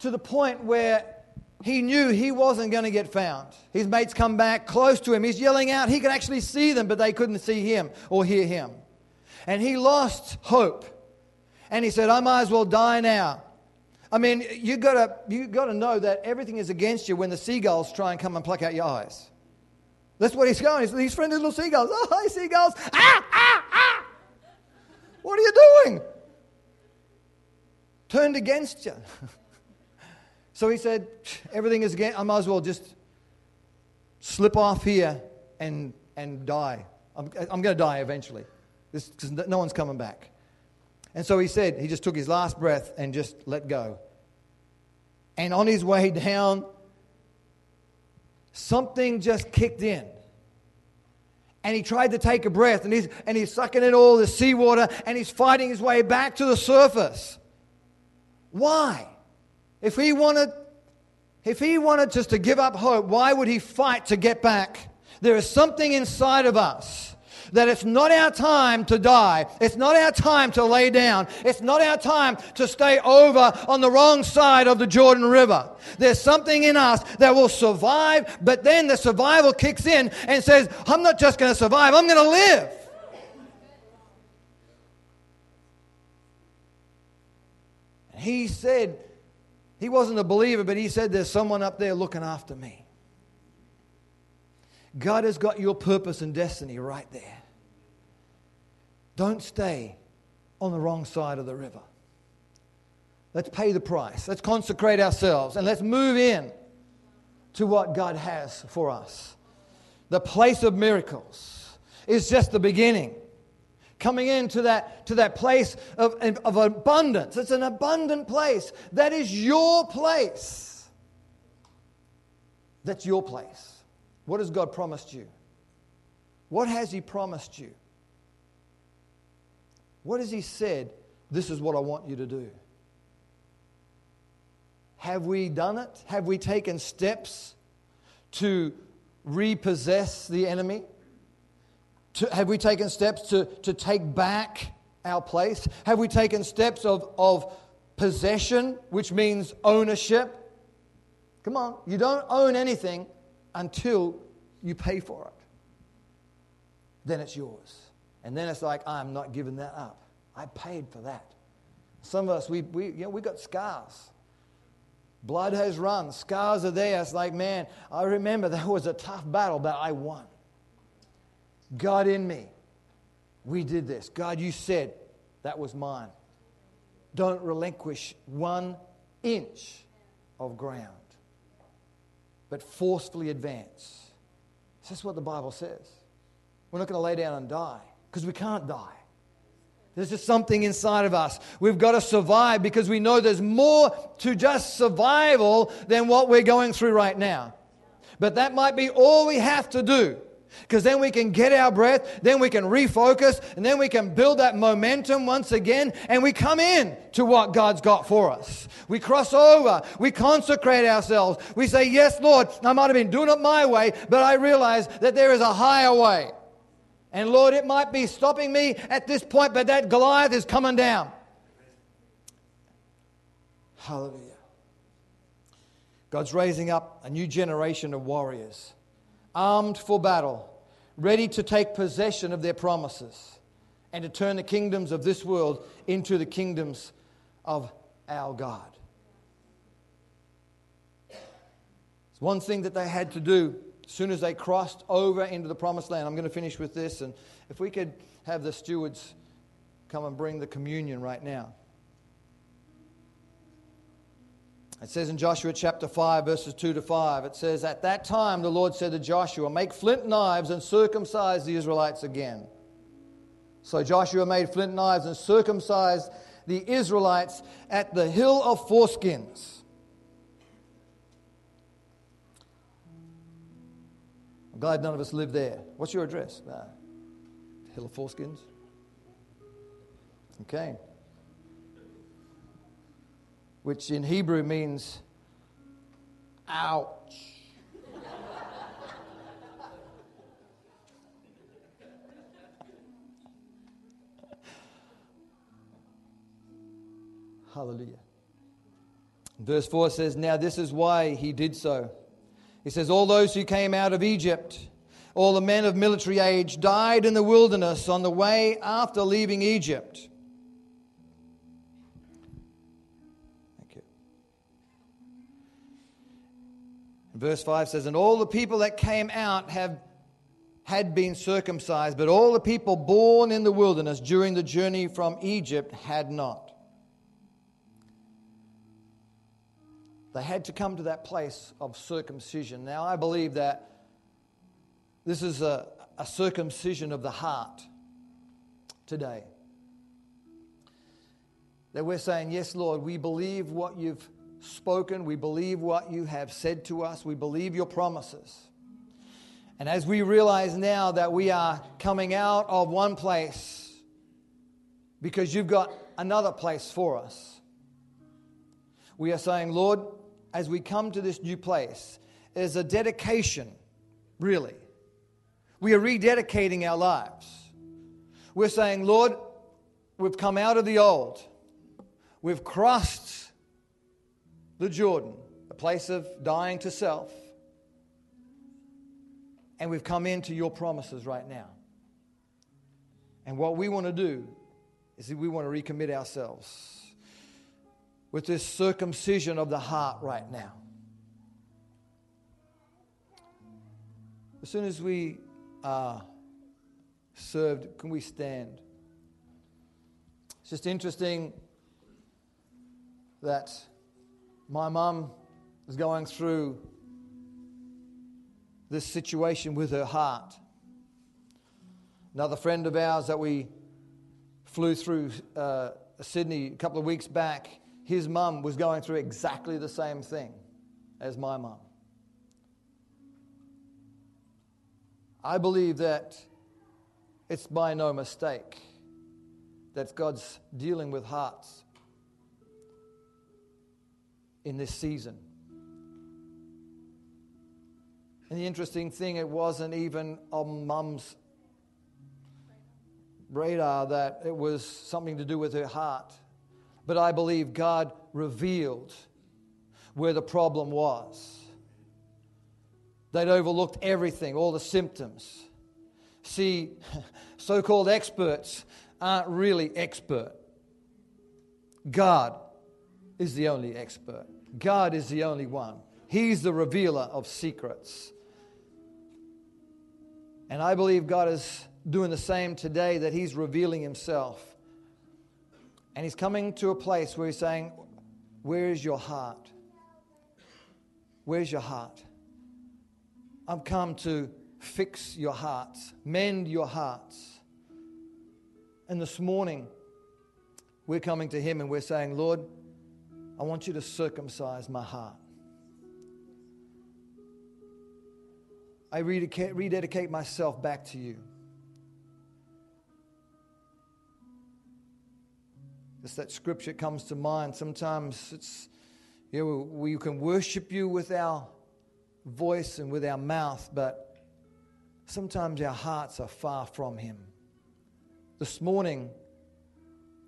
to the point where he knew he wasn't going to get found. His mates come back close to him. He's yelling out. He could actually see them, but they couldn't see him or hear him. And he lost hope. And he said, I might as well die now. I mean, you gotta you gotta know that everything is against you when the seagulls try and come and pluck out your eyes. That's what he's going. He's these friendly little seagulls. Oh, hi, seagulls. Ah, ah, ah. What are you doing? Turned against you. So he said, Everything is again, I might as well just slip off here and, and die. I'm, I'm going to die eventually because no one's coming back. And so he said, he just took his last breath and just let go. And on his way down, something just kicked in. And he tried to take a breath, and he's, and he's sucking in all the seawater, and he's fighting his way back to the surface. Why? If he wanted, if he wanted just to give up hope, why would he fight to get back? There is something inside of us that it's not our time to die. It's not our time to lay down. It's not our time to stay over on the wrong side of the Jordan River. There's something in us that will survive, but then the survival kicks in and says, I'm not just going to survive, I'm going to live. He said, he wasn't a believer, but he said, There's someone up there looking after me. God has got your purpose and destiny right there. Don't stay on the wrong side of the river. Let's pay the price. Let's consecrate ourselves and let's move in to what God has for us. The place of miracles is just the beginning coming into that, to that place of, of abundance. It's an abundant place. That is your place. That's your place. What has God promised you? What has He promised you? What has He said? This is what I want you to do. Have we done it? Have we taken steps to repossess the enemy? To, have we taken steps to, to take back our place? Have we taken steps of, of possession, which means ownership? Come on, you don't own anything until you pay for it. Then it's yours. And then it's like, I'm not giving that up. I paid for that. Some of us, we, we, you know, we got scars. Blood has run, scars are there. It's like, man, I remember that was a tough battle, but I won. God in me, we did this. God, you said that was mine. Don't relinquish one inch of ground, but forcefully advance. This is what the Bible says. We're not going to lay down and die because we can't die. There's just something inside of us. We've got to survive because we know there's more to just survival than what we're going through right now. But that might be all we have to do because then we can get our breath, then we can refocus, and then we can build that momentum once again, and we come in to what God's got for us. We cross over, we consecrate ourselves. We say, Yes, Lord, I might have been doing it my way, but I realize that there is a higher way. And Lord, it might be stopping me at this point, but that Goliath is coming down. Hallelujah. God's raising up a new generation of warriors, armed for battle, ready to take possession of their promises and to turn the kingdoms of this world into the kingdoms of our God. It's one thing that they had to do as soon as they crossed over into the promised land, I'm going to finish with this. And if we could have the stewards come and bring the communion right now. It says in Joshua chapter 5, verses 2 to 5, it says, At that time the Lord said to Joshua, Make flint knives and circumcise the Israelites again. So Joshua made flint knives and circumcised the Israelites at the hill of foreskins I'm glad none of us live there. What's your address? Hill of Foreskins? Okay. Which in Hebrew means ouch. Hallelujah. Verse 4 says, Now this is why he did so he says, All those who came out of Egypt, all the men of military age, died in the wilderness on the way after leaving Egypt. Verse 5 says, And all the people that came out have had been circumcised, but all the people born in the wilderness during the journey from Egypt had not. They had to come to that place of circumcision. Now, I believe that this is a, a circumcision of the heart today. That we're saying, Yes, Lord, we believe what you've spoken, we believe what you have said to us, we believe your promises. And as we realize now that we are coming out of one place because you've got another place for us, we are saying, Lord, as we come to this new place is a dedication, really. We are rededicating our lives. We're saying, Lord, we've come out of the old, we've crossed the Jordan, the place of dying to self, and we've come into your promises right now. And what we want to do is that we want to recommit ourselves with this circumcision of the heart right now. As soon as we are served, can we stand? It's just interesting that my mum is going through this situation with her heart. Another friend of ours that we flew through uh, Sydney a couple of weeks back his mum was going through exactly the same thing as my mum. I believe that it's by no mistake that God's dealing with hearts in this season. And the interesting thing, it wasn't even on mum's radar that it was something to do with her heart. But I believe God revealed where the problem was. They'd overlooked everything, all the symptoms. See, so called experts aren't really expert. God is the only expert, God is the only one. He's the revealer of secrets. And I believe God is doing the same today, that He's revealing Himself. And He's coming to a place where He's saying, Where is your heart? Where's your heart? I've come to fix your hearts, mend your hearts. And this morning, we're coming to Him and we're saying, Lord, I want you to circumcise my heart. I rededicate myself back to you. Just that scripture comes to mind. Sometimes it's, you know, we can worship you with our voice and with our mouth, but sometimes our hearts are far from Him. This morning,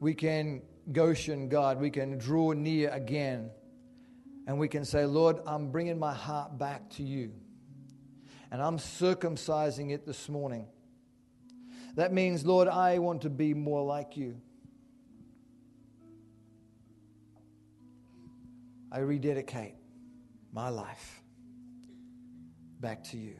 we can Goshen God, we can draw near again and we can say, Lord, I'm bringing my heart back to you and I'm circumcising it this morning. That means, Lord, I want to be more like you. I rededicate my life back to you.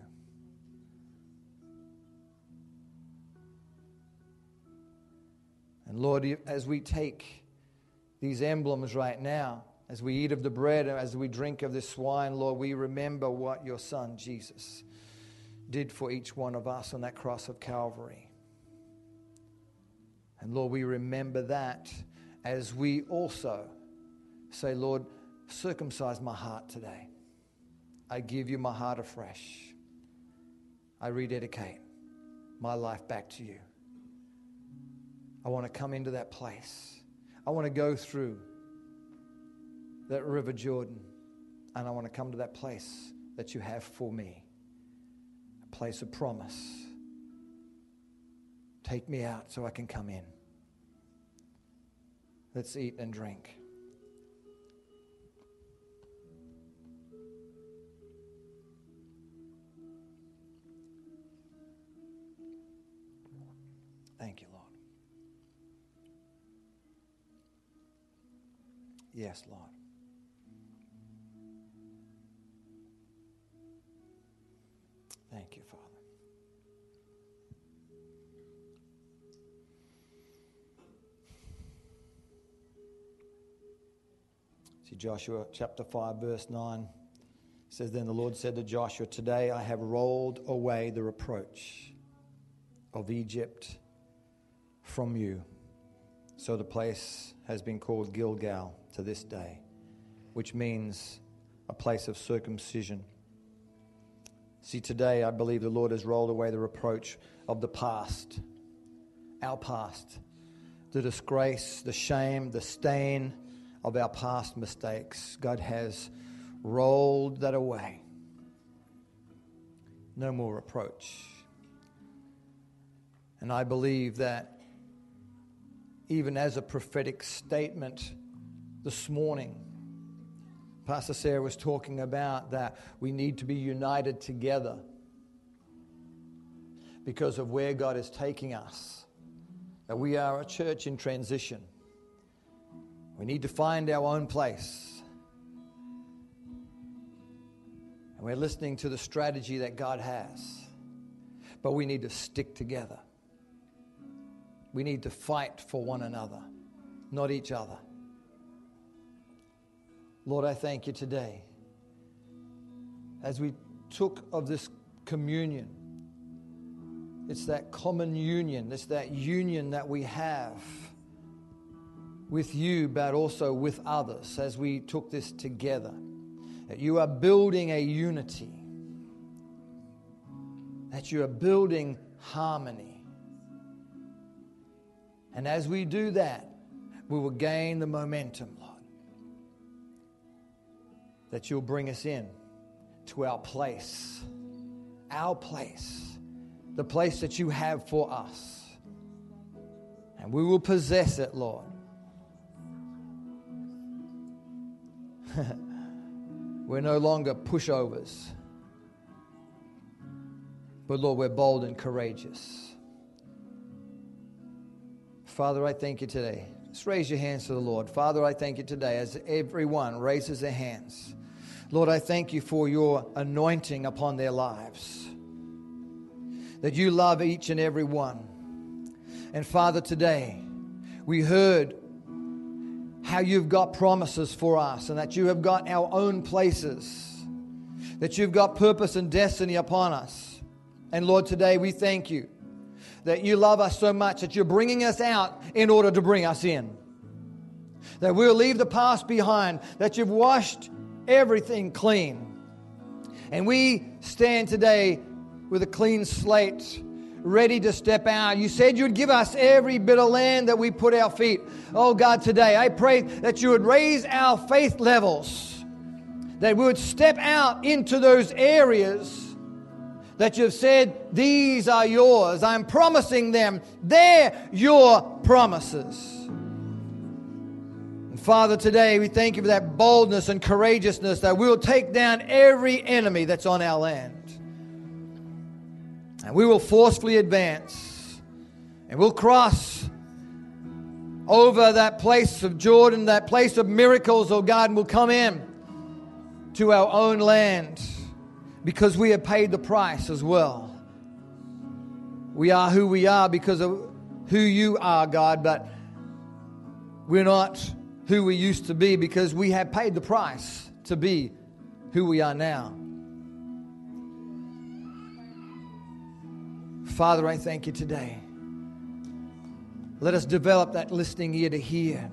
And Lord, as we take these emblems right now, as we eat of the bread and as we drink of this wine, Lord, we remember what your Son, Jesus, did for each one of us on that cross of Calvary. And Lord, we remember that as we also say, Lord, circumcise my heart today. I give you my heart afresh. I rededicate my life back to you. I want to come into that place. I want to go through that River Jordan, and I want to come to that place that you have for me a place of promise. Take me out so I can come in. Let's eat and drink. Thank you, Yes, Lord. Thank you, Father. See, Joshua chapter 5, verse 9 says, Then the Lord said to Joshua, Today I have rolled away the reproach of Egypt from you. So the place has been called Gilgal to this day, which means a place of circumcision. See, today I believe the Lord has rolled away the reproach of the past, our past, the disgrace, the shame, the stain of our past mistakes. God has rolled that away. No more reproach. And I believe that even as a prophetic statement this morning, Pastor Sarah was talking about that we need to be united together because of where God is taking us. That we are a church in transition. We need to find our own place. And we're listening to the strategy that God has. But we need to stick together. We need to fight for one another, not each other. Lord, I thank you today. As we took of this communion, it's that common union, it's that union that we have with you, but also with others as we took this together. That you are building a unity, that you are building harmony. And as we do that, we will gain the momentum, Lord that you'll bring us in to our place, our place, the place that you have for us. And we will possess it, Lord. we're no longer pushovers, but Lord, we're bold and courageous. Father, I thank you today Just raise your hands to the Lord. Father, I thank you today as everyone raises their hands. Lord, I thank you for your anointing upon their lives. That you love each and every one. And Father, today we heard how you've got promises for us and that you have got our own places, that you've got purpose and destiny upon us. And Lord, today we thank you that you love us so much that you're bringing us out in order to bring us in. That we'll leave the past behind, that you've washed everything clean. And we stand today with a clean slate ready to step out. You said you'd give us every bit of land that we put our feet. Oh God, today I pray that you would raise our faith levels, that we would step out into those areas that you've said, These are yours. I'm promising them. They're your promises. And Father, today we thank you for that boldness and courageousness that we'll take down every enemy that's on our land. And we will forcefully advance. And we'll cross over that place of Jordan, that place of miracles, oh God, and we'll come in to our own land because we have paid the price as well. We are who we are because of who you are, God, but we're not who we used to be because we have paid the price to be who we are now. Father, I thank you today. Let us develop that listening ear to hear,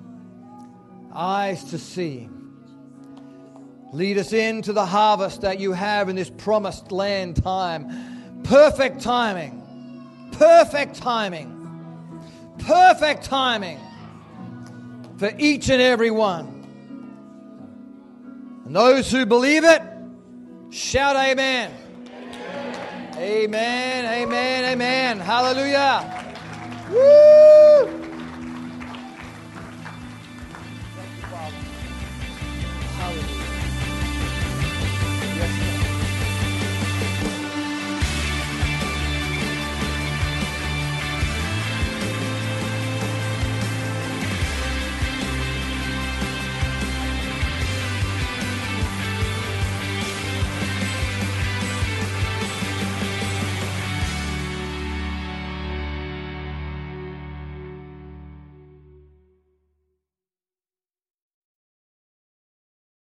eyes to see. Lead us into the harvest that you have in this promised land time. Perfect timing. Perfect timing. Perfect timing for each and every one. And those who believe it, shout amen. Amen, amen, amen. Hallelujah. Woo!